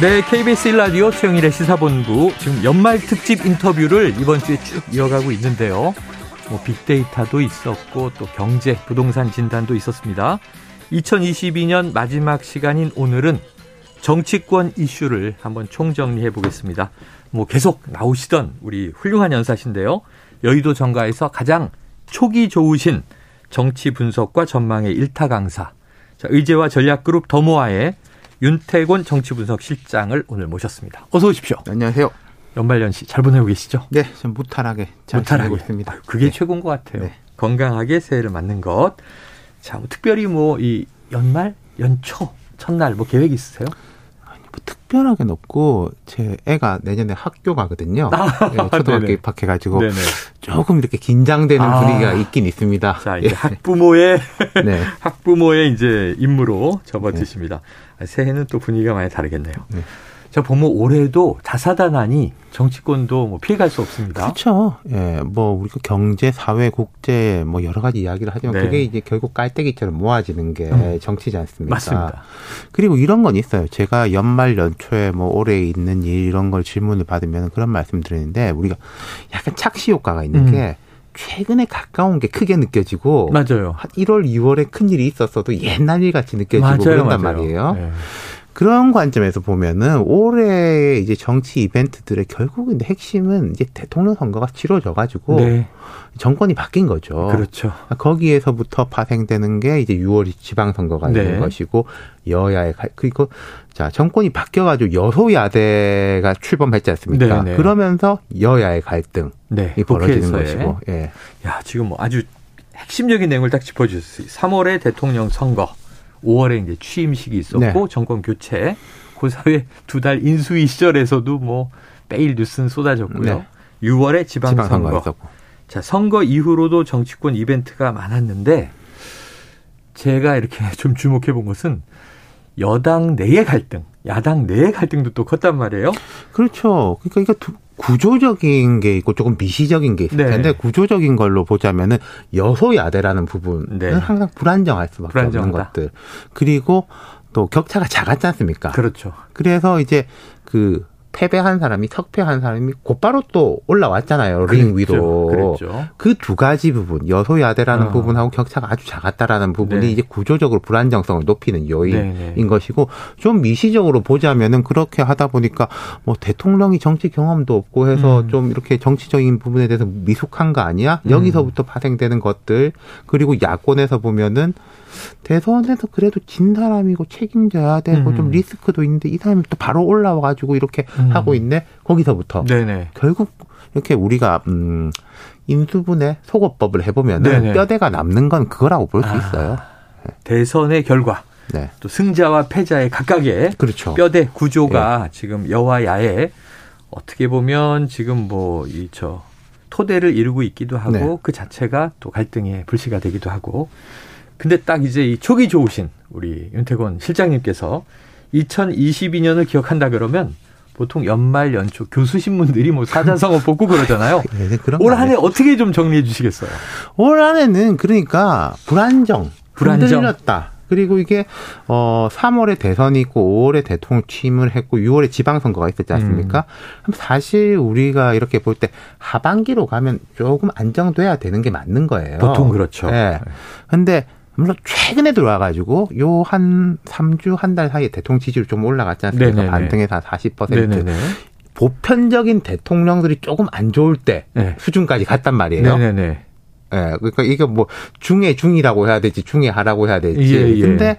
네, KBS 1라디오 최영일의 시사본부 지금 연말 특집 인터뷰를 이번 주에 쭉 이어가고 있는데요. 뭐 빅데이터도 있었고 또 경제, 부동산 진단도 있었습니다. 2022년 마지막 시간인 오늘은 정치권 이슈를 한번 총정리해 보겠습니다. 뭐 계속 나오시던 우리 훌륭한 연사신데요. 여의도 정가에서 가장 촉이 좋으신 정치 분석과 전망의 일타 강사. 자, 의제와 전략그룹 더모아의 윤태곤 정치분석 실장을 오늘 모셨습니다. 어서 오십시오. 안녕하세요. 연말연 시 잘 보내고 계시죠? 네, 좀 무탈하게 잘 무탈하게. 지내고 있습니다. 그게 네. 최고인 것 같아요. 네. 건강하게 새해를 맞는 것. 자, 뭐 특별히 뭐 이 연말, 연초, 첫날 뭐 계획 있으세요? 아니, 뭐 특별하게는 없고 제 애가 내년에 학교 가거든요. 아, 네, 초등학교 입학해가지고 조금 이렇게 긴장되는 아, 분위기가 있긴 있습니다. 자, 이제 예. 학부모의 네. 학부모의 이제 임무로 접어드십니다. 네. 새해는 또 분위기가 많이 다르겠네요. 네. 자, 보면 올해도 자사다난이 정치권도 뭐 피해갈 수 없습니다. 그렇죠. 예, 뭐 우리가 경제, 사회, 국제 뭐 여러 가지 이야기를 하지만 네. 그게 이제 결국 깔때기처럼 모아지는 게 음. 정치지 않습니까? 맞습니다. 그리고 이런 건 있어요. 제가 연말 연초에 뭐 올해 있는 일 이런 걸 질문을 받으면 그런 말씀 드리는데 우리가 약간 착시 효과가 있는 음. 게 최근에 가까운 게 크게 느껴지고 맞아요. 한 1월, 2월에 큰 일이 있었어도 옛날 일 같이 느껴지고 맞아요, 그런단 맞아요. 말이에요. 네. 그런 관점에서 보면은 올해 이제 정치 이벤트들의 결국은 핵심은 이제 대통령 선거가 치러져 가지고 네. 정권이 바뀐 거죠. 그렇죠. 거기에서부터 파생되는 게 이제 6월 지방 선거가 네. 있는 것이고 여야의 그리고 자 정권이 바뀌어가지고 여소야대가 출범했지 않습니까? 네, 네. 그러면서 여야의 갈등이 네, 벌어지는 것이고. 예. 야 지금 뭐 아주 핵심적인 내용을 딱 짚어주셨어요. 3월에 대통령 선거. 5월에 이제 취임식이 있었고 네. 정권 교체. 그 사회 두달 인수위 시절에서도 뭐 매일 뉴스는 쏟아졌고요. 네. 6월에 지방선거. 지방 자, 선거 이후로도 정치권 이벤트가 많았는데 제가 이렇게 좀 주목해 본 것은 여당 내의 갈등, 야당 내의 갈등도 또 컸단 말이에요. 그렇죠. 그러니까 이거 구조적인 게 있고 조금 미시적인 게 있을 네. 텐데 구조적인 걸로 보자면은 여소야대라는 부분은 네. 항상 불안정할 수밖에 불안정하다. 없는 것들. 그리고 또 격차가 작았지 않습니까? 그렇죠. 그래서 이제 그 패배한 사람이 석패한 사람이 곧바로 또 올라왔잖아요. 링 위로. 그 두 가지 부분, 여소야대라는 어. 부분하고 격차가 아주 작았다라는 부분이 네. 이제 구조적으로 불안정성을 높이는 요인인 네, 네. 것이고 좀 미시적으로 보자면은 그렇게 하다 보니까 뭐 대통령이 정치 경험도 없고 해서 음. 좀 이렇게 정치적인 부분에 대해서 미숙한 거 아니야? 음. 여기서부터 파생되는 것들 그리고 야권에서 보면은 대선에서 그래도 진 사람이고 책임져야 되고 음. 좀 리스크도 있는데 이 사람이 또 바로 올라와 가지고 이렇게 음. 하고 있네. 거기서부터 네네. 결국 이렇게 우리가 음 인수분해 소거법을 해보면 은 뼈대가 남는 건 그거라고 볼수 아, 있어요. 대선의 결과. 네. 또 승자와 패자의 각각의 그렇죠. 뼈대 구조가 네. 지금 여와 야에 어떻게 보면 지금 뭐 이 저 토대를 이루고 있기도 하고 네. 그 자체가 또 갈등의 불씨가 되기도 하고 근데 딱 이제 이 촉이 좋으신 우리 윤태권 실장님께서 2022년을 기억한다 그러면 보통 연말 연초 교수 신문들이 뭐 사자성어 뽑고 그러잖아요. 네, 올 한해 어떻게 좀 정리해 주시겠어요? 올 한해는 그러니까 불안정, 불안정. 흔들렸다. 그리고 이게 어 3월에 대선이 있고 5월에 대통령 취임을 했고 6월에 지방선거가 있었지 않습니까? 음. 사실 우리가 이렇게 볼 때 하반기로 가면 조금 안정돼야 되는 게 맞는 거예요. 보통 그렇죠. 네. 근데 물론 최근에 들어와가지고 요 한 3주 한 달 사이에 대통령 지지율 좀 올라갔지 않습니까? 네네네. 반등에서 한 40%. 네네네. 보편적인 대통령들이 조금 안 좋을 때 네. 수준까지 갔단 말이에요. 네네네. 예, 그러니까 이게 뭐 중에 중이라고 해야 되지, 중에 하라고 해야 되지. 예, 예. 근데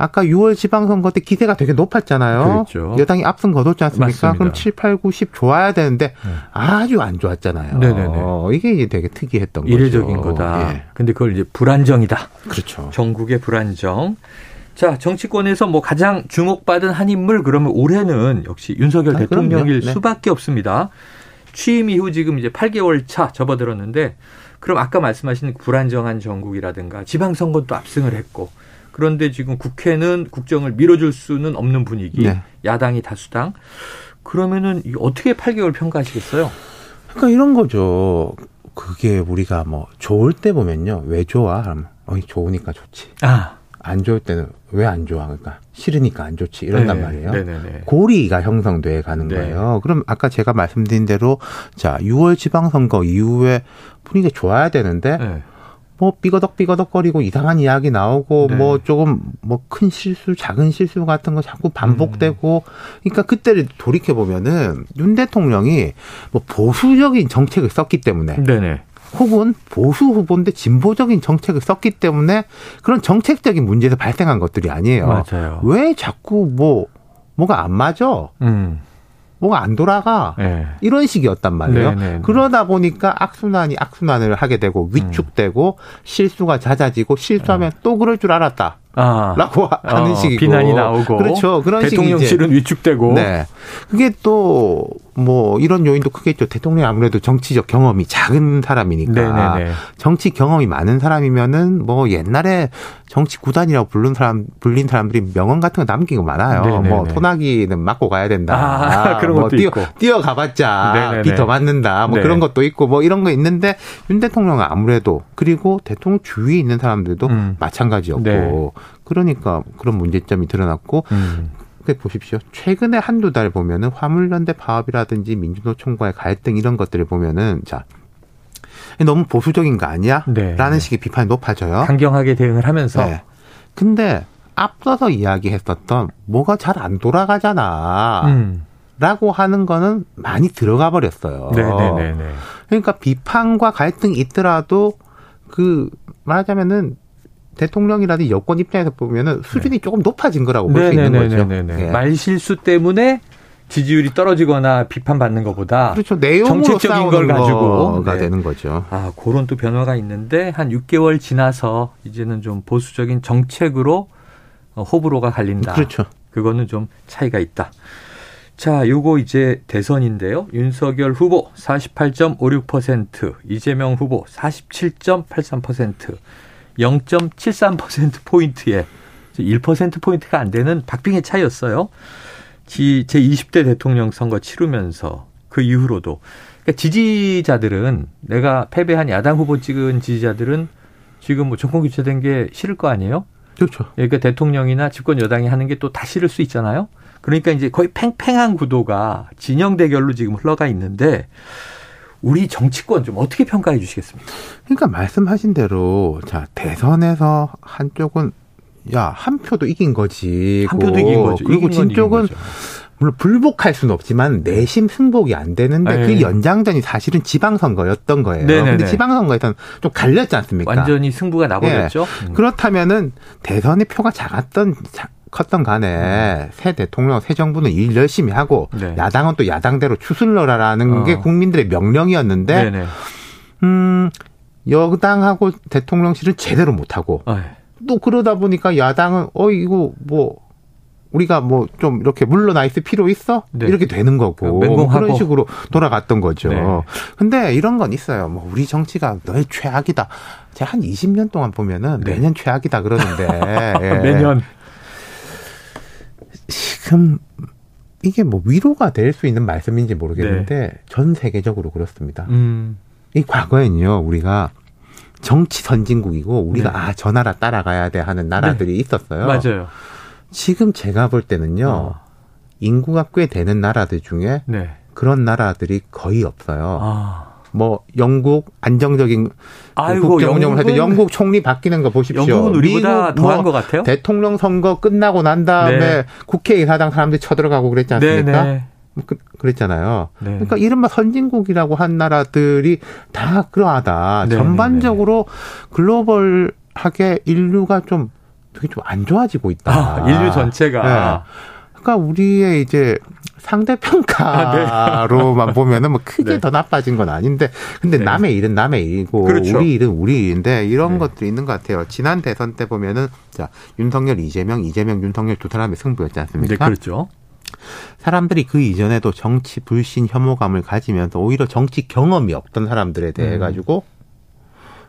아까 6월 지방선거 때 기세가 되게 높았잖아요. 그렇죠. 여당이 앞선 거뒀지 않습니까? 맞습니다. 그럼 7, 8, 9, 10 좋아야 되는데 네. 아주 안 좋았잖아요. 네네네. 어, 이게 이제 되게 특이했던 이례적인 거죠. 이례적인 거다. 예. 근데 그걸 이제 불안정이다. 그렇죠. 전국의 불안정. 자, 정치권에서 뭐 가장 주목받은 한 인물 그러면 올해는 역시 윤석열 아, 대통령일 네. 수밖에 없습니다. 취임 이후 지금 이제 8개월 차 접어들었는데 그럼 아까 말씀하신 불안정한 정국이라든가 지방선거 또 압승을 했고 그런데 지금 국회는 국정을 밀어줄 수는 없는 분위기, 네. 야당이 다수당. 그러면은 어떻게 8개월 평가하시겠어요? 그러니까 이런 거죠. 그게 우리가 뭐 좋을 때 보면요. 왜 좋아? 하면 어 좋으니까 좋지. 아. 안 좋을 때는 왜 안 좋아? 그러니까 싫으니까 안 좋지 이런단 네, 말이에요. 네네네. 고리가 형성돼 가는 네. 거예요. 그럼 아까 제가 말씀드린 대로 자 6월 지방선거 이후에 분위기 좋아야 되는데 네. 뭐 삐거덕 삐거덕거리고 이상한 이야기 나오고 네. 뭐 조금 뭐 큰 실수, 작은 실수 같은 거 자꾸 반복되고 음. 그러니까 그때를 돌이켜 보면은 윤 대통령이 뭐 보수적인 정책을 썼기 때문에 네네. 혹은 보수 후보인데 진보적인 정책을 썼기 때문에 그런 정책적인 문제에서 발생한 것들이 아니에요. 맞아요. 왜 자꾸 뭐 뭐가 안 맞아? 음. 뭐가 안 돌아가 네. 이런 식이었단 말이에요. 네네네. 네, 네. 그러다 보니까 악순환이 악순환을 하게 되고 위축되고 음. 실수가 잦아지고 실수하면 네. 또 그럴 줄 알았다. 아. 라고 하는 어, 식이고. 비난이 나오고. 그렇죠. 그런 대통령실은 위축되고. 네. 그게 또 뭐 이런 요인도 크겠죠. 대통령이 아무래도 정치적 경험이 작은 사람이니까. 네네네. 정치 경험이 많은 사람이면은 뭐 옛날에 정치 구단이라고 부른 사람 불린 사람들이 명언 같은 거 남긴 거 많아요. 네네네. 뭐 소나기는 맞고 가야 된다. 아, 그런 뭐 것도 뛰어, 있고. 뛰어 가봤자 비더 맞는다. 뭐 네. 그런 것도 있고 뭐 이런 거 있는데 윤 대통령은 아무래도 그리고 대통령 주위에 있는 사람들도 음. 마찬가지였고 네. 그러니까 그런 문제점이 드러났고 음. 보십시오. 최근에 한두 달 보면은 화물연대 파업이라든지 민주노총과의 갈등 이런 것들을 보면은 자 너무 보수적인 거 아니야? 네. 라는 식의 비판이 높아져요. 강경하게 대응을 하면서. 네. 근데 앞서서 이야기했었던 뭐가 잘 안 돌아가잖아. 음. 라고 하는 거는 많이 들어가 버렸어요. 네네네. 네, 네, 네. 그러니까 비판과 갈등이 있더라도 그 말하자면은 대통령이라든지 여권 입장에서 보면은 수준이 네. 조금 높아진 거라고 볼 수 있는 거죠. 네. 말 실수 때문에 지지율이 떨어지거나 비판받는 것보다 그렇죠. 정책적인 걸 가지고가 네. 되는 거죠. 아, 그런 또 변화가 있는데 한 6개월 지나서 이제는 좀 보수적인 정책으로 어, 호불호가 갈린다. 그렇죠. 그거는 좀 차이가 있다. 자, 요거 이제 대선인데요. 윤석열 후보 48.56%, 이재명 후보 47.83%, 0.73%포인트에 1%포인트가 안 되는 박빙의 차이였어요. 제 20대 대통령 선거 치르면서 그 이후로도. 그러니까 지지자들은 내가 패배한 야당 후보 찍은 지지자들은 지금 뭐 정권 교체된 게 싫을 거 아니에요? 그렇죠. 그러니까 대통령이나 집권 여당이 하는 게 또 다 싫을 수 있잖아요. 그러니까 이제 거의 팽팽한 구도가 진영 대결로 지금 흘러가 있는데 우리 정치권 좀 어떻게 평가해 주시겠습니까? 그러니까 말씀하신 대로 자 대선에서 한쪽은 야 한 표도 이긴 거지. 한 표도 이긴 거죠. 그리고 진 쪽은 물론 불복할 수는 없지만 내심 승복이 안 되는데 네. 그 연장전이 사실은 지방선거였던 거예요. 네네네. 근데 지방선거에서는 좀 갈렸지 않습니까? 완전히 승부가 나버렸죠. 네. 음. 그렇다면은 대선의 표가 작았던 컸던 간에 음. 새 대통령, 새 정부는 일 열심히 하고 네. 야당은 또 야당대로 추슬러라라는 어. 게 국민들의 명령이었는데 네네. 음 여당하고 대통령실은 제대로 못하고 어. 또 그러다 보니까 야당은 어 이거 뭐 우리가 뭐 좀 이렇게 물러나 있을 필요 있어? 네. 이렇게 되는 거고 뭐 그런 식으로 돌아갔던 거죠. 네. 근데 이런 건 있어요. 뭐 우리 정치가 너의 최악이다. 제가 한 20년 동안 보면은 네. 매년 최악이다 그러는데 예. 매년 지금 이게 뭐 위로가 될 수 있는 말씀인지 모르겠는데 네. 전 세계적으로 그렇습니다. 음. 이 과거에는요 우리가 정치 선진국이고 우리가 네. 아저 나라 따라가야 돼 하는 나라들이 네. 있었어요. 맞아요. 지금 제가 볼 때는요 어. 인구가 꽤 되는 나라들 중에 네. 그런 나라들이 거의 없어요. 아. 뭐 영국 안정적인 아이고, 국정 운영을 해도 영국 총리 바뀌는 거 보십시오. 영국은 우리보다 더한 뭐 것 같아요. 대통령 선거 끝나고 난 다음에 네. 국회의사당 사람들이 쳐들어가고 그랬지 않습니까? 네, 네. 그, 그랬잖아요. 네. 그러니까 이른바 선진국이라고 한 나라들이 다 그러하다. 네, 전반적으로 글로벌하게 인류가 좀 되게 좀 안 좋아지고 있다. 아, 인류 전체가. 그러니까 우리의 이제 상대평가로만 아, 네. 보면은 뭐 크게 네. 더 나빠진 건 아닌데 근데 네. 남의 일은 남의 일이고 그렇죠. 우리 일은 우리 일인데 이런 네. 것도 있는 것 같아요. 지난 대선 때 보면은 자 윤석열 이재명 이재명 윤석열 두 사람의 승부였지 않습니까? 네, 그렇죠. 사람들이 그 이전에도 정치 불신 혐오감을 가지면서 오히려 정치 경험이 없던 사람들에 대해 음. 가지고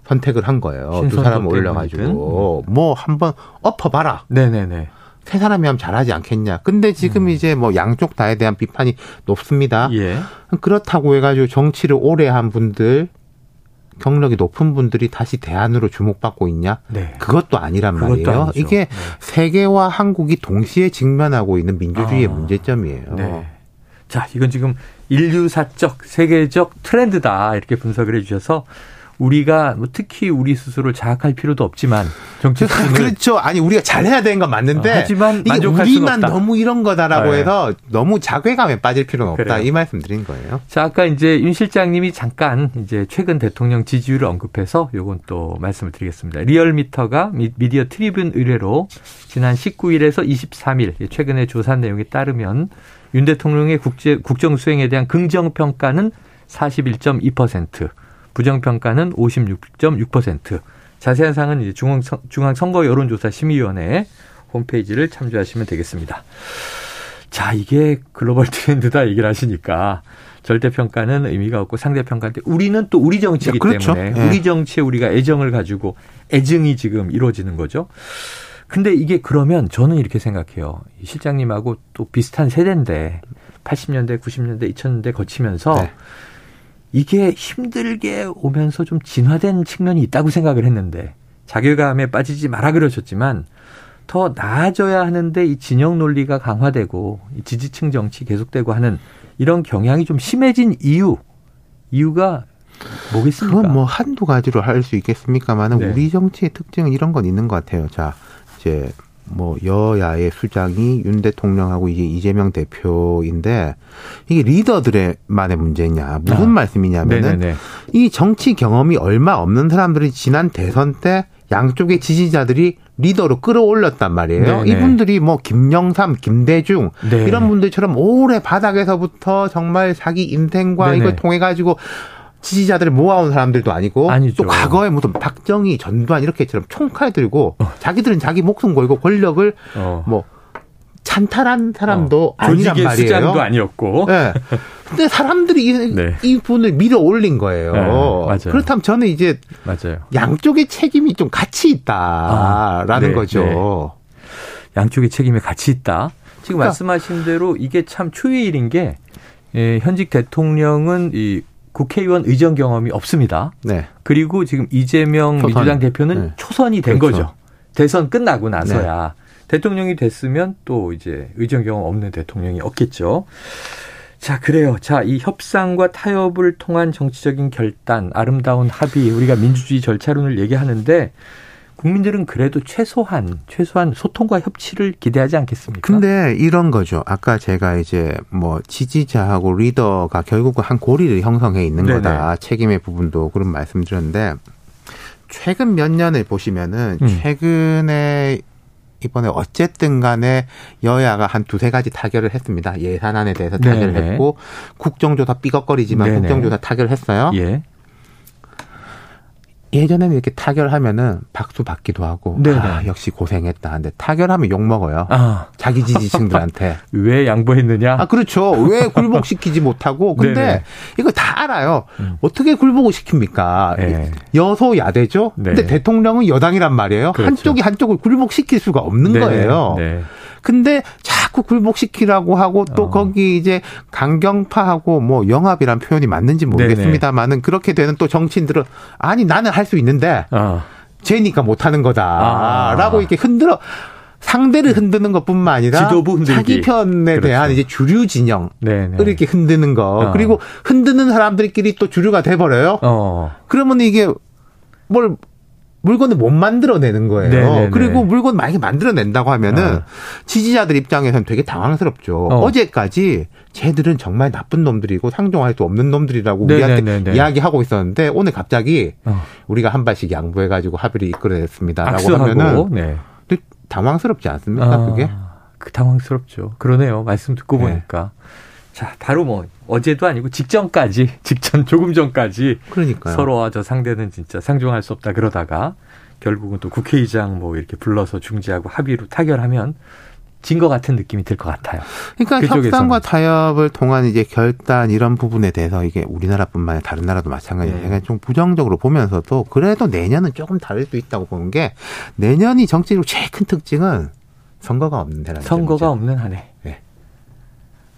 선택을 한 거예요. 두 사람 올려가지고 뭐 한번 엎어봐라. 네네네. 세 사람이 하면 잘하지 않겠냐. 근데 지금 음. 이제 뭐 양쪽 다에 대한 비판이 높습니다. 예. 그렇다고 해가지고 정치를 오래 한 분들 경력이 높은 분들이 다시 대안으로 주목받고 있냐? 네. 그것도 아니란 그것도 말이에요. 아니죠. 이게 네. 세계와 한국이 동시에 직면하고 있는 민주주의의 아. 문제점이에요. 네. 자, 이건 지금 인류사적, 세계적 트렌드다. 이렇게 분석을 해 주셔서 우리가 뭐 특히 우리 스스로를 자학할 필요도 없지만 정치 그렇죠. 아니 우리가 잘해야 되는 건 맞는데 어, 하지만 이게 우리만 너무 이런 거다라고 네. 해서 너무 자괴감에 빠질 필요는 없다 그래요. 이 말씀드린 거예요. 자 아까 이제 윤 실장님이 잠깐 이제 최근 대통령 지지율을 언급해서 요건 또 말씀을 드리겠습니다. 리얼미터가 미디어 트리뷴 의뢰로 지난 19일에서 23일 최근에 조사 내용에 따르면 윤 대통령의 국제 국정 수행에 대한 긍정 평가는 41.2%. 부정평가는 56.6%. 자세한 사항은 이제 중앙, 중앙선거 여론조사 심의위원회 홈페이지를 참조하시면 되겠습니다. 자, 이게 글로벌 트렌드다 얘기를 하시니까 절대평가는 의미가 없고 상대평가인데 우리는 또 우리 정치이기 네, 그렇죠. 때문에 네. 우리 정치에 우리가 애정을 가지고 애증이 지금 이루어지는 거죠. 근데 이게 그러면 저는 이렇게 생각해요. 실장님하고 또 비슷한 세대인데 80년대, 90년대, 2000년대 거치면서 네. 이게 힘들게 오면서 좀 진화된 측면이 있다고 생각을 했는데 자괴감에 빠지지 마라 그러셨지만 더 나아져야 하는데 이 진영 논리가 강화되고 지지층 정치 계속되고 하는 이런 경향이 좀 심해진 이유 이유가 뭐겠습니까? 그건 뭐 한두 가지로 할 수 있겠습니까만은 네. 우리 정치의 특징은 이런 건 있는 것 같아요. 자, 이제 뭐 여야의 수장이 윤 대통령하고 이제 이재명 대표인데 이게 리더들의 만의 문제냐 무슨 아, 말씀이냐면은 네네네. 이 정치 경험이 얼마 없는 사람들이 지난 대선 때 양쪽의 지지자들이 리더로 끌어올렸단 말이에요. 네네. 이분들이 뭐 김영삼, 김대중 네. 이런 분들처럼 오래 바닥에서부터 정말 자기 인생과 네네. 이걸 통해 가지고 지지자들을 모아온 사람들도 아니고 아니죠. 또 과거에 무슨 박정희, 전두환 이렇게처럼 총칼 들고 어. 자기들은 자기 목숨 걸고 권력을 어. 뭐 찬탈한 사람도 어. 아니란 말이에요. 수장도 아니었고. 네. 근데 사람들이 이, 네. 이 분을 밀어 올린 거예요. 네, 맞아요. 그렇다면 저는 이제 맞아요. 양쪽의 책임이 좀 같이 있다라는 아, 네, 거죠. 네. 양쪽의 책임이 같이 있다. 지금 그러니까, 말씀하신 대로 이게 참 초유일인 게 예, 현직 대통령은 이 국회의원 의정 경험이 없습니다. 네. 그리고 지금 이재명 초선. 민주당 대표는 네. 초선이 된 그렇죠. 거죠. 대선 끝나고 나서야 네. 대통령이 됐으면 또 이제 의정 경험 없는 대통령이 없겠죠. 자, 그래요. 자, 이 협상과 타협을 통한 정치적인 결단, 아름다운 합의, 우리가 민주주의 절차론을 얘기하는데 국민들은 그래도 최소한 최소한 소통과 협치를 기대하지 않겠습니까? 근데 이런 거죠. 아까 제가 이제 뭐 지지자하고 리더가 결국은 한 고리를 형성해 있는 네네. 거다. 책임의 부분도 그런 말씀드렸는데 최근 몇 년을 보시면은 음. 최근에 이번에 어쨌든 간에 여야가 한 두세 가지 타결을 했습니다. 예산안에 대해서 타결을 네네. 했고 국정조사 삐걱거리지만 네네. 국정조사 타결을 했어요. 예. 예전에는 이렇게 타결하면은 박수 받기도 하고 네네. 아, 역시 고생했다. 근데 타결하면 욕 먹어요. 아. 자기 지지층들한테 왜 양보했느냐? 아 그렇죠. 왜 굴복시키지 못하고 근데 네네. 이거 다 알아요. 음. 어떻게 굴복을 시킵니까? 네. 여소야대죠. 네. 근데 대통령은 여당이란 말이에요. 그렇죠. 한쪽이 한쪽을 굴복시킬 수가 없는 네네. 거예요. 네. 근데 자꾸 굴복시키라고 하고 또 어. 거기 이제 강경파하고 뭐 영합이란 표현이 맞는지 모르겠습니다만은 그렇게 되는 또 정치인들은 아니 나는 할 수 있는데 어. 쟤니까 못하는 거다라고 아. 이렇게 흔들어 상대를 흔드는 것뿐만 아니라 자기 편에 그렇죠. 대한 이제 주류 진영을 네네. 이렇게 흔드는 거 어. 그리고 흔드는 사람들끼리 또 주류가 돼 버려요. 어. 그러면 이게 뭘 물건을 못 만들어내는 거예요. 네네네. 그리고 물건 만약에 만들어낸다고 하면은 어. 지지자들 입장에서는 되게 당황스럽죠. 어. 제까지 쟤들은 정말 나쁜 놈들이고 상종할 수 없는 놈들이라고 네네네네. 우리한테 이야기하고 있었는데 오늘 갑자기 어. 우리가 한 발씩 양보해가지고 합의를 이끌어냈습니다라고 하면은 네. 당황스럽지 않습니까? 아. 그게? 그 당황스럽죠. 그러네요. 말씀 듣고 네. 보니까. 자, 바로 뭐 어제도 아니고 직전까지, 직전 조금 전까지 그러니까요. 서로와 저 상대는 진짜 상종할 수 없다 그러다가 결국은 또 국회의장 뭐 이렇게 불러서 중지하고 합의로 타결하면 진 것 같은 느낌이 들 것 같아요. 그러니까 협상과 타협을 통한 이제 결단 이런 부분에 대해서 이게 우리나라뿐만 아니라 다른 나라도 마찬가지예요. 네. 좀 부정적으로 보면서도 그래도 내년은 조금 다를 수 있다고 보는 게 내년이 정치적으로 제일 큰 특징은 선거가 없는 해라는 선거가. 없는 한 해. 네.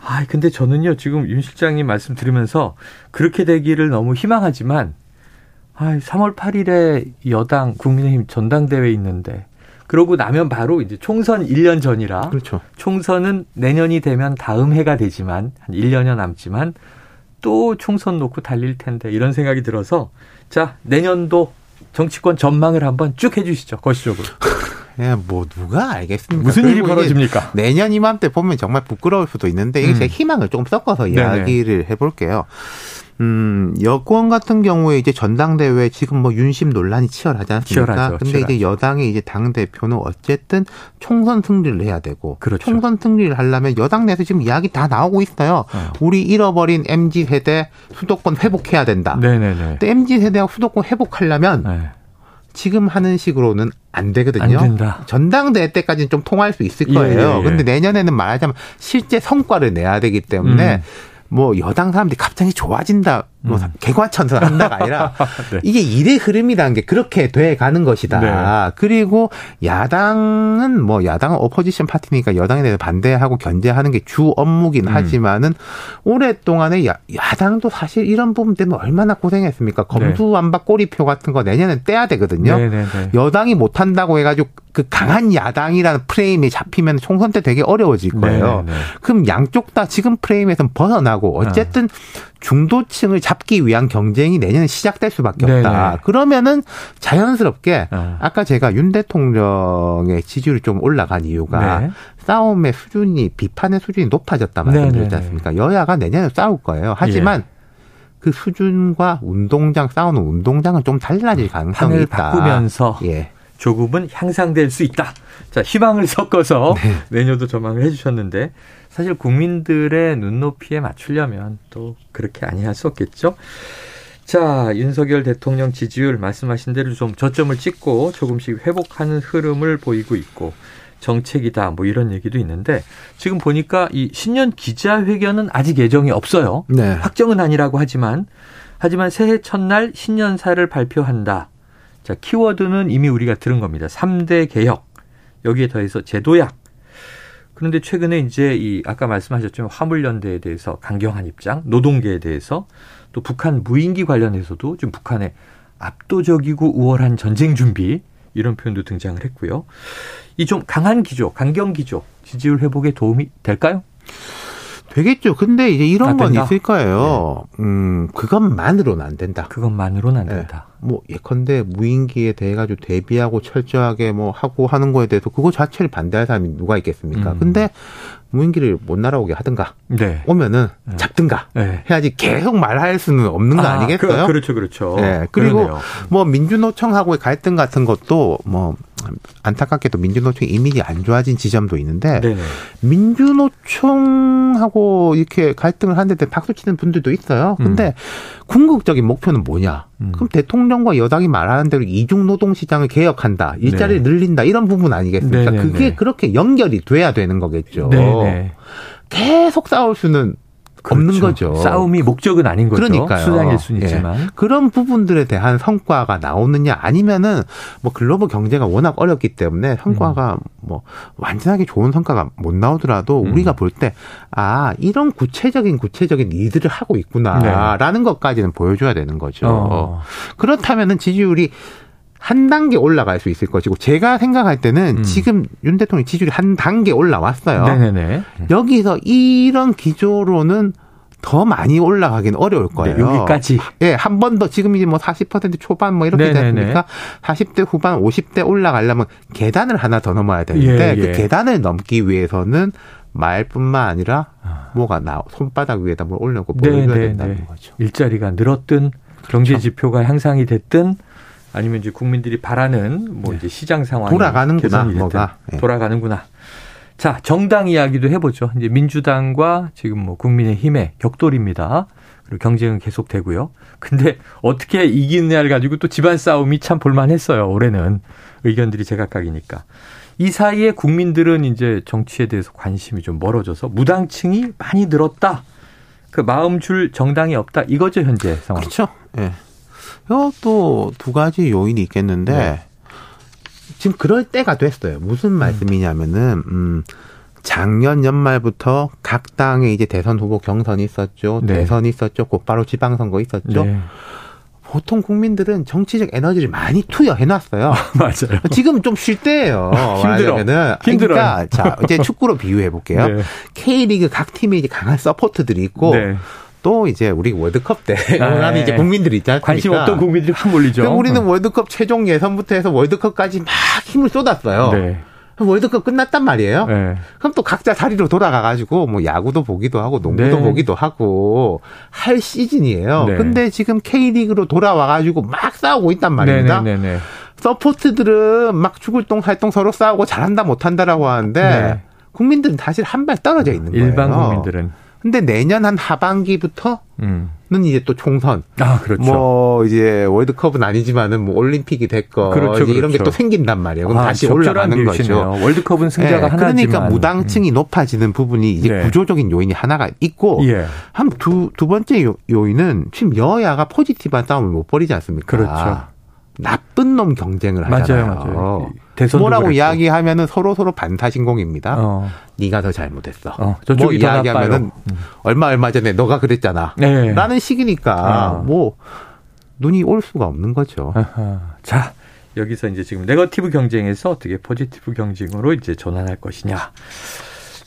아, 근데 저는요 지금 윤 실장님 말씀 들으면서 그렇게 되기를 너무 희망하지만 아, 3월 8일에 여당 국민의힘 전당대회 있는데 그러고 나면 바로 이제 총선 1년 전이라 그렇죠. 총선은 내년이 되면 다음 해가 되지만 한 1년여 남지만 또 총선 놓고 달릴 텐데 이런 생각이 들어서 자, 내년도 정치권 전망을 한번 쭉 해주시죠. 거시적으로. 예, 뭐 누가 알겠습니까? 무슨 일이 벌어집니까? 내년 이맘때 보면 정말 부끄러울 수도 있는데 이게 음. 제 희망을 조금 섞어서 이야기를 해볼게요. 음, 여권 같은 경우에 이제 전당대회 지금 뭐 윤심 논란이 치열하지 않습니까? 치열하죠, 근데 치열하죠. 이제 여당의 이제 당 대표는 어쨌든 총선 승리를 해야 되고 그렇죠. 총선 승리를 하려면 여당 내에서 지금 이야기 다 나오고 있어요. 어. 우리 잃어버린 MZ 세대 수도권 회복해야 된다. 네네네. 근데 MZ 세대가 수도권 회복하려면 네. 지금 하는 식으로는 안 되거든요. 안 전당대회 때까지는 좀 통할 수 있을 거예요. 예, 예, 예. 근데 내년에는 말하자면 실제 성과를 내야 되기 때문에 음. 뭐 여당 사람들이 갑자기 좋아진다, 뭐 음. 개과천선 한다가 아니라 네. 이게 일의 흐름이라는 게 그렇게 돼 가는 것이다. 네. 그리고 야당은 뭐 야당은 오퍼지션 파티니까 여당에 대해서 반대하고 견제하는 게 주 업무긴 음. 하지만은 오랫동안에 야, 야당도 사실 이런 부분 때문에 얼마나 고생했습니까? 검수완박 꼬리표 같은 거 내년엔 떼야 되거든요. 네, 네, 네. 여당이 못 한다고 해 가지고 그 강한 야당이라는 프레임이 잡히면 총선 때 되게 어려워질 거예요. 그럼 양쪽 다 지금 프레임에서 벗어나고 어쨌든 중도층을 잡기 위한 경쟁이 내년에 시작될 수밖에 없다. 네네. 그러면은 자연스럽게 어. 아까 제가 윤 대통령의 지지율이 좀 올라간 이유가 네. 싸움의 수준이 비판의 수준이 높아졌다 말씀드렸지 않습니까? 여야가 내년에 싸울 거예요. 하지만 예. 그 수준과 운동장 싸우는 운동장은 좀 달라질 가능성이 있다. 바꾸면서 예. 조금은 향상될 수 있다. 자, 희망을 섞어서 네. 내년도 전망을 해주셨는데 사실 국민들의 눈높이에 맞추려면 또 그렇게 아니할 수 없겠죠. 자, 윤석열 대통령 지지율 말씀하신 대로 좀 저점을 찍고 조금씩 회복하는 흐름을 보이고 있고 정책이다 뭐 이런 얘기도 있는데 지금 보니까 이 신년 기자회견은 아직 예정이 없어요. 네. 확정은 아니라고 하지만 하지만 새해 첫날 신년사를 발표한다. 자, 키워드는 이미 우리가 들은 겁니다. 3대 개혁. 여기에 더해서 제도약. 그런데 최근에 이제 이 아까 말씀하셨지만 화물연대에 대해서 강경한 입장, 노동계에 대해서 또 북한 무인기 관련해서도 좀 북한의 압도적이고 우월한 전쟁 준비 이런 표현도 등장을 했고요. 이 좀 강한 기조, 강경 기조 지지율 회복에 도움이 될까요? 되겠죠. 근데 이제 이런 아, 건 있을 거예요. 네. 음, 그것만으로는 안 된다. 그것만으로는 안 네. 된다. 네. 뭐 예컨대 무인기에 대해 가지고 대비하고 철저하게 뭐 하고 하는 거에 대해서 그거 자체를 반대할 사람이 누가 있겠습니까? 음. 근데 무인기를 못 날아오게 하든가 네. 오면은 네. 잡든가 네. 해야지 계속 말할 수는 없는 거 아, 아니겠어요? 그, 렇죠 그렇죠. 네. 그리고 그러네요. 뭐 민주노총하고의 갈등 같은 것도 뭐 안타깝게도 민주노총 이미지 안 좋아진 지점도 있는데 네네. 민주노총하고 이렇게 갈등을 하는데 박수 치는 분들도 있어요. 근데 음. 궁극적인 목표는 뭐냐? 음. 그럼 대통령과 여당이 말하는 대로 이중 노동 시장을 개혁한다, 일자리를 네. 늘린다 이런 부분 아니겠습니까? 네네네. 그게 그렇게 연결이 돼야 되는 거겠죠. 네네. 계속 싸울 수는 그렇죠. 거죠. 싸움이 목적은 아닌 거죠. 그러니까요. 수단일 예. 있지만 그런 부분들에 대한 성과가 나오느냐 아니면은 뭐 글로벌 경제가 워낙 어렵기 때문에 성과가 음. 뭐 완전하게 좋은 성과가 못 나오더라도 음. 우리가 볼때 아 이런 구체적인 구체적인 일들을 하고 있구나라는 네. 것까지는 보여줘야 되는 거죠. 어. 그렇다면은 지지율이 한 단계 올라갈 수 있을 것이고 제가 생각할 때는 음. 지금 윤 대통령 지지율이 한 단계 올라왔어요. 네네네. 여기서 이런 기조로는 더 많이 올라가긴 어려울 네, 거예요. 네, 여기까지. 예, 한 번 더 지금 이제 뭐 40% 초반 뭐 이렇게 되니까 40대 후반 50대 올라가려면 계단을 하나 더 넘어야 되는데 예, 그 예. 그 계단을 넘기 위해서는 말뿐만 아니라 아. 뭐가 나 손바닥 위에다 뭘 올려놓고 보여줘야 네, 네 된다는 네. 거죠. 일자리가 늘었든 경제 그렇죠. 지표가 향상이 됐든 아니면 이제 국민들이 바라는 뭐 네. 이제 시장 상황이 돌아가는구나 뭐가 네. 돌아가는구나. 자, 정당 이야기도 해보죠. 이제 민주당과 지금 뭐 국민의힘의 격돌입니다. 그리고 경쟁은 계속되고요. 근데 어떻게 이기느냐를 가지고 또 집안 싸움이 참 볼만했어요. 올해는 의견들이 제각각이니까. 이 사이에 국민들은 이제 정치에 대해서 관심이 좀 멀어져서 무당층이 많이 늘었다. 그 마음 줄 정당이 없다. 이거죠 현재 상황. 그렇죠. 예. 네. 이것도 두 가지 요인이 있겠는데 네. 지금 그럴 때가 됐어요. 무슨 음. 말씀이냐면은 음. 작년 연말부터 각 당의 이제 대선 후보 경선이 있었죠. 네. 대선이 있었죠. 곧바로 지방선거 있었죠. 네. 보통 국민들은 정치적 에너지를 많이 투여해 놨어요. 맞아요. 지금 좀 쉴 때예요. 힘들어. 힘들어. 그러니까 자 이제 축구로 비유해 볼게요. 네. K리그 각 팀에 이제 강한 서포터들이 있고. 네. 또 이제 우리 월드컵 때 응원하는 네. 이제 국민들이 있지 않습니까? 관심 없던 국민들이 확 몰리죠. 우리는 월드컵 최종 예선부터 해서 월드컵까지 막 힘을 쏟았어요. 네. 월드컵 끝났단 말이에요. 네. 그럼 또 각자 자리로 돌아가가지고 뭐 야구도 보기도 하고 농구도 네. 보기도 하고 할 시즌이에요. 네. 근데 지금 K리그로 돌아와가지고 막 싸우고 있단 말입니다. 네, 네, 네, 서포터들은 막 죽을 똥 살똥 서로 싸우고 잘한다 못한다라고 하는데 국민들은 사실 한 발 떨어져 있는 거예요. 일반 국민들은. 근데 내년 한 하반기부터는 음. 이제 또 총선. 아, 그렇죠. 뭐 이제 월드컵은 아니지만은 뭐 올림픽이 됐건 그렇죠, 그렇죠. 이런 게 또 생긴단 말이에요. 그럼 아, 다시 올라가는 거죠. 월드컵은 승자가 네, 하나지만. 그러니까 무당층이 음. 높아지는 부분이 이제 네. 구조적인 요인이 하나가 있고 예. 한두 두 번째 요, 요인은 지금 여야가 포지티브한 싸움을 못 벌이지 않습니까? 그렇죠. 나쁜 놈 경쟁을 하잖아요. 맞아요, 맞아요. 뭐라고. 이야기하면은 서로 서로 반사신공입니다. 어. 네가 더 잘못했어. 어, 뭐 이야기하면은 음. 얼마 얼마 전에 너가 그랬잖아. 네. 라는 식이니까 어. 뭐 눈이 올 수가 없는 거죠. 아하. 자 여기서 이제 지금 네거티브 경쟁에서 어떻게 포지티브 경쟁으로 이제 전환할 것이냐.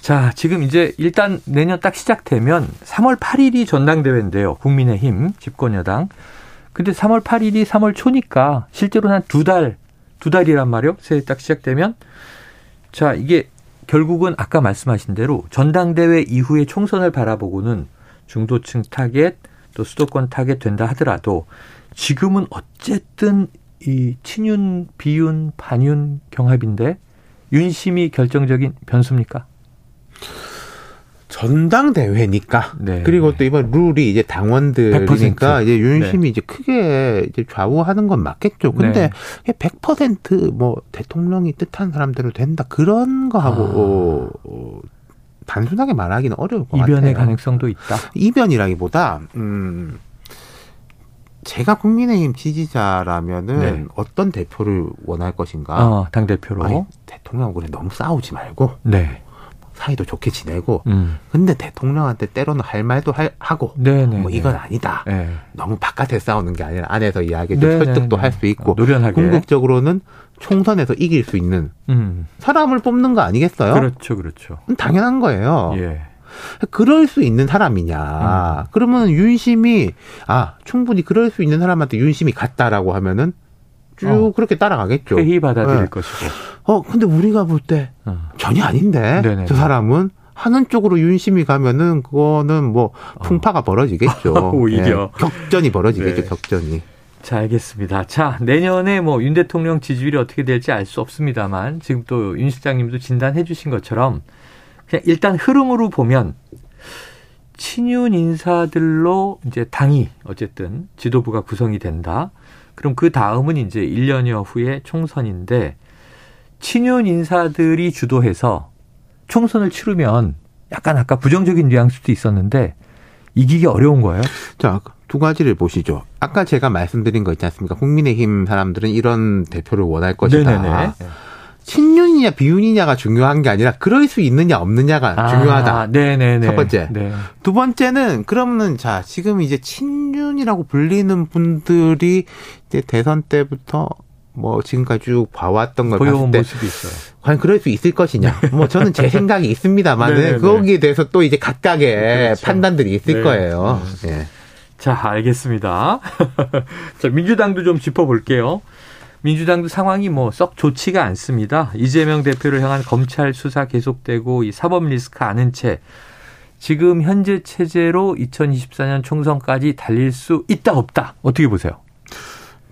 자, 지금 이제 일단 내년 딱 시작되면 3월 8일이 전당대회인데요. 국민의힘 집권여당. 근데 3월 8일이 3월 초니까 실제로 한두 달, 두 달이란 말이요. 새해 딱 시작되면. 자, 이게 결국은 아까 말씀하신 대로 전당대회 이후에 총선을 바라보고는 중도층 타겟 또 수도권 타겟 된다 하더라도 지금은 어쨌든 이 친윤, 비윤, 반윤 경합인데 윤심이 결정적인 변수입니까? 전당대회니까. 네. 그리고 또 이번 룰이 이제 당원들이니까 100%. 이제 윤심이 네. 이제 크게 이제 좌우하는 건 맞겠죠. 근데 네. 100%뭐 대통령이 뜻한 사람대로 된다. 그런 거하고 아. 어, 어, 단순하게 말하기는 어려울 것 이변의 같아요. 이변의 가능성도 있다. 이변이라기보다 음 제가 국민의힘 지지자라면은 네. 어떤 대표를 원할 것인가? 어, 당 대표로 대통령하고 너무 싸우지 말고 네. 사이도 좋게 지내고 음. 근데 대통령한테 때로는 할 말도 할, 하고 네네, 뭐 이건 아니다. 네. 너무 바깥에 싸우는 게 아니라 안에서 이야기 좀 설득도 할 수 있고 어, 노련하게. 궁극적으로는 총선에서 이길 수 있는 음. 사람을 뽑는 거 아니겠어요? 그렇죠, 그렇죠. 당연한 거예요. 예. 그럴 수 있는 사람이냐. 음. 그러면 윤심이 아 충분히 그럴 수 있는 사람한테 윤심이 같다라고 하면은 쭉 어. 그렇게 따라가겠죠. 회의 받아들일 네. 것이고. 어, 근데 우리가 볼때 어. 전혀 아닌데 네네. 저 사람은 하는 쪽으로 윤심이 가면은 그거는 뭐 어. 풍파가 벌어지겠죠. 오히려 네. 격전이 벌어지겠죠. 네. 격전이. 자, 알겠습니다. 자, 내년에 뭐 윤 대통령 지지율이 어떻게 될지 알 수 없습니다만 지금 또 윤 실장님도 진단해 주신 것처럼 그냥 일단 흐름으로 보면 친윤 인사들로 이제 당이 어쨌든 지도부가 구성이 된다. 그럼 그 다음은 이제 1년여 후에 총선인데 친윤 인사들이 주도해서 총선을 치르면 약간 아까 부정적인 뉘앙스도 있었는데 이기기 어려운 거예요? 자, 두 가지를 보시죠. 아까 제가 말씀드린 거 있지 않습니까? 국민의힘 사람들은 이런 대표를 원할 것이다. 네네네. 친윤이냐 비윤이냐가 중요한 게 아니라 그럴 수 있느냐 없느냐가 아, 중요하다. 네네네. 첫 번째. 네. 두 번째는 그러면은 자 지금 이제 친윤이라고 불리는 분들이 이제 대선 때부터 뭐 지금까지 쭉 봐왔던 걸 봤을 때 모습이 있어요. 과연 그럴 수 있을 것이냐? 뭐 저는 제 생각이 있습니다만은 거기에 대해서 또 이제 각각의 그렇죠. 판단들이 있을 네. 거예요. 네. 네. 자 알겠습니다. 자 민주당도 좀 짚어볼게요. 민주당도 상황이 뭐 썩 좋지가 않습니다. 이재명 대표를 향한 검찰 수사 계속되고 이 사법 리스크 아는 채 지금 현재 체제로 2024년 총선까지 달릴 수 있다 없다 어떻게 보세요?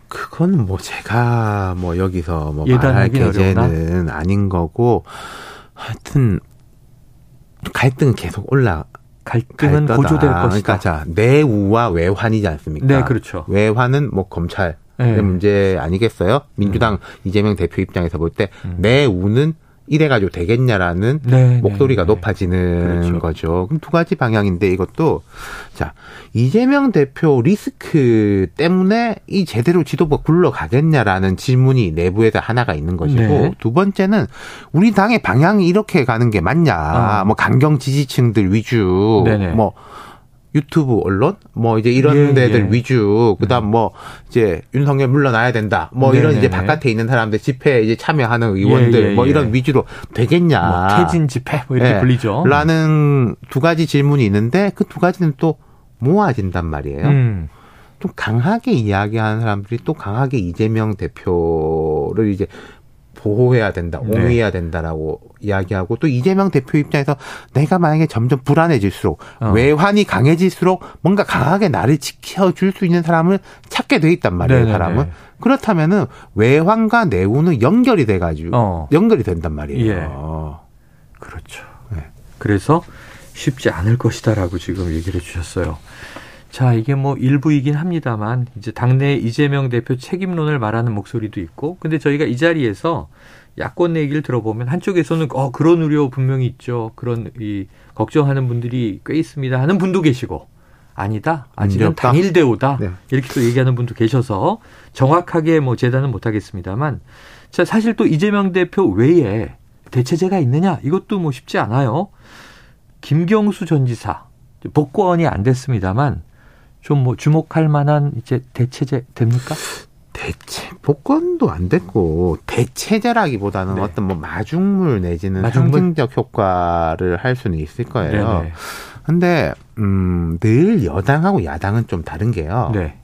그건 뭐 제가 뭐 여기서 뭐 말할 계제는 아닌 거고 하여튼 갈등은 계속 올라 갈등은 고조될 것이다. 그러니까 자 내우와 외환이지 않습니까? 네, 그렇죠. 외환은 뭐 검찰 네. 문제 아니겠어요? 민주당 음. 이재명 대표 입장에서 볼때 음. 내우는 이래 가지고 되겠냐라는 네, 네 목소리가 네, 높아지는 그렇죠. 거죠. 그럼 두 가지 방향인데 이것도 자 이재명 대표 리스크 때문에 이 제대로 지도부가 굴러가겠냐라는 질문이 내부에서 하나가 있는 것이고 네. 두 번째는 우리 당의 방향이 이렇게 가는 게 맞냐? 어. 뭐 강경 지지층들 위주 네네. 뭐 유튜브 언론 뭐 이제 이런 예, 데들 예. 위주 그다음 음. 뭐 이제 윤석열 물러나야 된다 뭐 네네네. 이런 이제 바깥에 있는 사람들 집회에 이제 참여하는 의원들 예, 예, 뭐 이런 예. 위주로 되겠냐 뭐 퇴진 집회 뭐 이렇게 예. 불리죠 라는 두 가지 질문이 있는데 그 두 가지는 또 모아진단 말이에요. 음. 좀 강하게 이야기하는 사람들이 또 강하게 이재명 대표를 이제 보호해야 된다, 네. 옹호해야 된다라고 이야기하고 또 이재명 대표 입장에서 내가 만약에 점점 불안해질수록 어. 외환이 강해질수록 뭔가 강하게 나를 지켜줄 수 있는 사람을 찾게 돼 있단 말이에요, 네네네. 사람은. 그렇다면은 외환과 내우는 연결이 돼가지고 어. 연결이 된단 말이에요. 예. 그렇죠. 네. 그래서 쉽지 않을 것이다라고 지금 얘기를 해주셨어요. 자, 이게 뭐 일부이긴 합니다만 이제 당내 이재명 대표 책임론을 말하는 목소리도 있고 근데 저희가 이 자리에서 야권 얘기를 들어보면 한쪽에서는 어 그런 우려 분명히 있죠. 그런 이 걱정하는 분들이 꽤 있습니다 하는 분도 계시고 아니다. 아직은 당일 대우다. 네. 이렇게 또 얘기하는 분도 계셔서 정확하게 뭐 재단은 못 하겠습니다만 자, 사실 또 이재명 대표 외에 대체제가 있느냐? 이것도 뭐 쉽지 않아요. 김경수 전 지사 복권이 안 됐습니다만 좀 뭐 주목할 만한 이제 대체제 됩니까? 대체 복권도 안 됐고 대체제라기보다는 네. 어떤 뭐 마중물 내지는 마중물? 상징적 효과를 할 수는 있을 거예요. 네네. 근데 음, 늘 여당하고 야당은 좀 다른 게요. 네.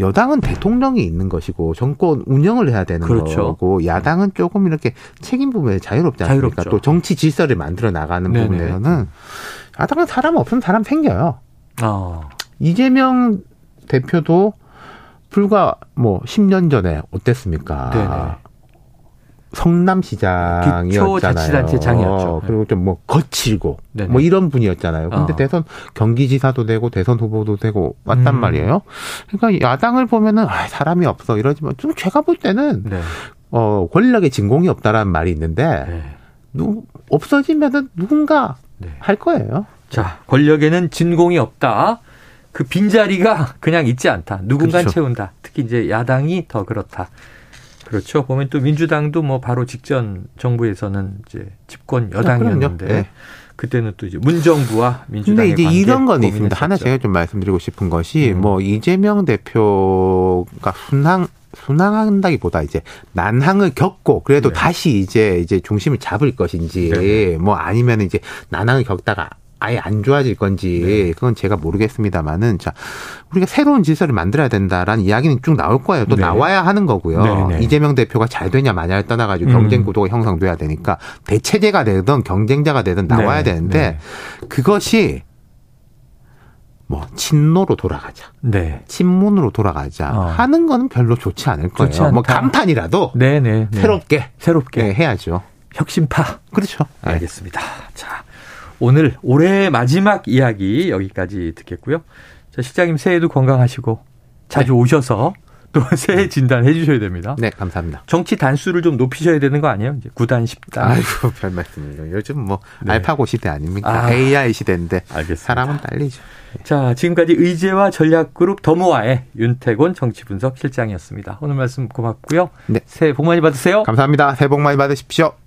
여당은 대통령이 있는 것이고 정권 운영을 해야 되는 그렇죠. 거고 야당은 조금 이렇게 책임 부분에 자유롭지 않습니까? 자유롭죠. 또 정치 질서를 만들어 나가는 네네. 부분에서는 야당은 사람 없으면 사람 생겨요. 어. 이재명 대표도 불과 뭐 10년 전에 어땠습니까? 네네. 성남시장이었잖아요. 장이었죠. 그리고 좀 뭐 거칠고 네네. 뭐 이런 분이었잖아요. 근데 어. 대선 경기지사도 되고 대선 후보도 되고 왔단 음. 말이에요. 그러니까 야당을 보면은 아, 사람이 없어 이러지만 좀 제가 볼 때는 네. 어 권력에 진공이 없다라는 말이 있는데 네. 누, 없어지면은 누군가 네. 할 거예요. 자, 권력에는 진공이 없다. 그 빈자리가 그냥 있지 않다. 누군가 그렇죠. 채운다. 특히 이제 야당이 더 그렇다. 그렇죠. 보면 또 민주당도 뭐 바로 직전 정부에서는 이제 집권 아, 여당이었는데 아, 네. 그때는 또 이제 문정부와 민주당의 근데 이제 이런 건 있습니다. 하나 제가 좀 말씀드리고 싶은 것이 음. 뭐 이재명 대표가 순항 순항한다기보다 이제 난항을 겪고 그래도 네. 다시 이제 이제 중심을 잡을 것인지 네. 뭐 아니면 이제 난항을 겪다가 아예 안 좋아질 건지 네. 그건 제가 모르겠습니다만은 자 우리가 새로운 질서를 만들어야 된다라는 이야기는 쭉 나올 거예요. 또 네. 나와야 하는 거고요. 네, 네. 이재명 대표가 잘 되냐 마냐를 떠나가지고 음. 경쟁 구도가 형성돼야 되니까 대체제가 되든 경쟁자가 되든 나와야 네. 되는데 네. 그것이 뭐 친노로 돌아가자, 네. 친문으로 돌아가자 어. 하는 거는 별로 좋지 않을 거예요. 좋지 뭐 간판이라도 네네, 새롭게 새롭게 해야죠. 혁신파 그렇죠. 알겠습니다. 자. 오늘 올해 마지막 이야기 여기까지 듣겠고요. 자, 실장님 새해도 건강하시고 자주 네. 오셔서 또 새해 네. 진단해 주셔야 됩니다. 네, 감사합니다. 정치 단수를 좀 높이셔야 되는 거 아니에요? 이제 9단, 10단. 아이고, 별 말씀이요. 요즘 뭐 네. 알파고 시대 아닙니까? 아, AI 시대인데 알겠습니다. 사람은 딸리죠. 자, 지금까지 의제와 전략그룹 더모아의 윤태곤 정치분석 실장이었습니다. 오늘 말씀 고맙고요. 네. 새해 복 많이 받으세요. 감사합니다. 새해 복 많이 받으십시오.